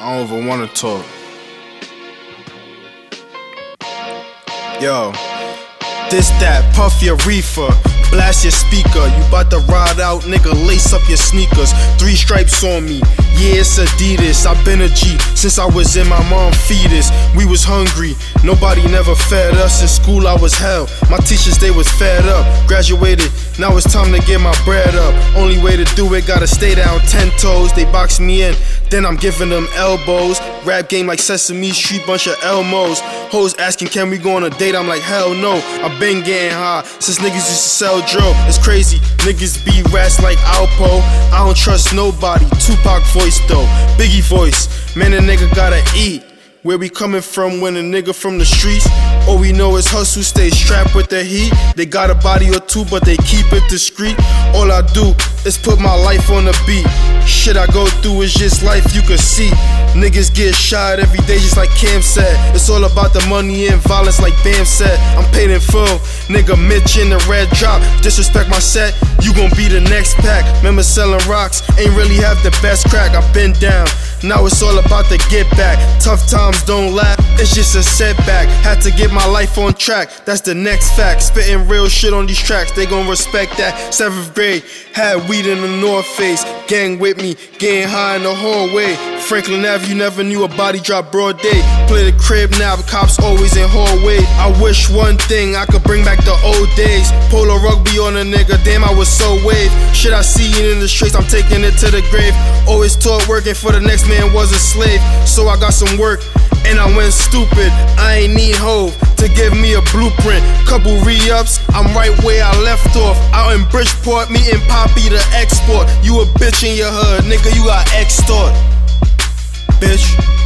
I don't even wanna talk. Yo, this that puff your reefer. Blast your speaker, you bout to ride out, nigga. Lace up your sneakers. Three stripes on me, yeah, it's Adidas. I've been a G since I was in my mom fetus. We was hungry, nobody never fed us. In school, I was hell. My teachers, they was fed up. Graduated, now it's time to get my bread up. Only way to do it, gotta stay down ten toes. They box me in, then I'm giving them elbows. Rap game like Sesame Street, bunch of Elmos. Hoes asking, can we go on a date? I'm like, hell no. I've been getting high since niggas used to sell drill. It's crazy, niggas be rats like Alpo. I don't trust nobody. Tupac voice though, Biggie voice. Man, a nigga gotta eat. Where we coming from when a nigga from the streets? All we know is hustle, stay strapped with the heat. They got a body or two, but they keep it discreet. All I do is put my life on the beat. Shit I go through is just life you can see. Niggas get shot every day, just like Cam said. It's all about the money and violence, like Bam said. I'm paid in full. Nigga Mitch in the red drop. Disrespect my set, you gon' be the next pack. Remember selling rocks, ain't really have the best crack. I've been down. Now it's all about the get back. Tough times don't last, it's just a setback. Had to get my life on track, that's the next fact. Spitting real shit on these tracks, they gon' respect that. Seventh grade, had weed in the North Face. Gang with me, getting high in the hallway. Franklin Ave, you never knew a body drop broad day. Play the crib now, the cops always in hallway. I wish one thing I could bring back the old days. Polo rugby on a nigga, damn, I was so wave. Shit, I see it in the streets, I'm taking it to the grave. Always taught working for the next man was a slave, so I got some work and I went stupid. I ain't need hope to give me a blueprint. Couple re-ups, I'm right where I left off. Out in Bridgeport, meeting Poppy to export. You a bitch in your hood, nigga, you got extort. Bitch.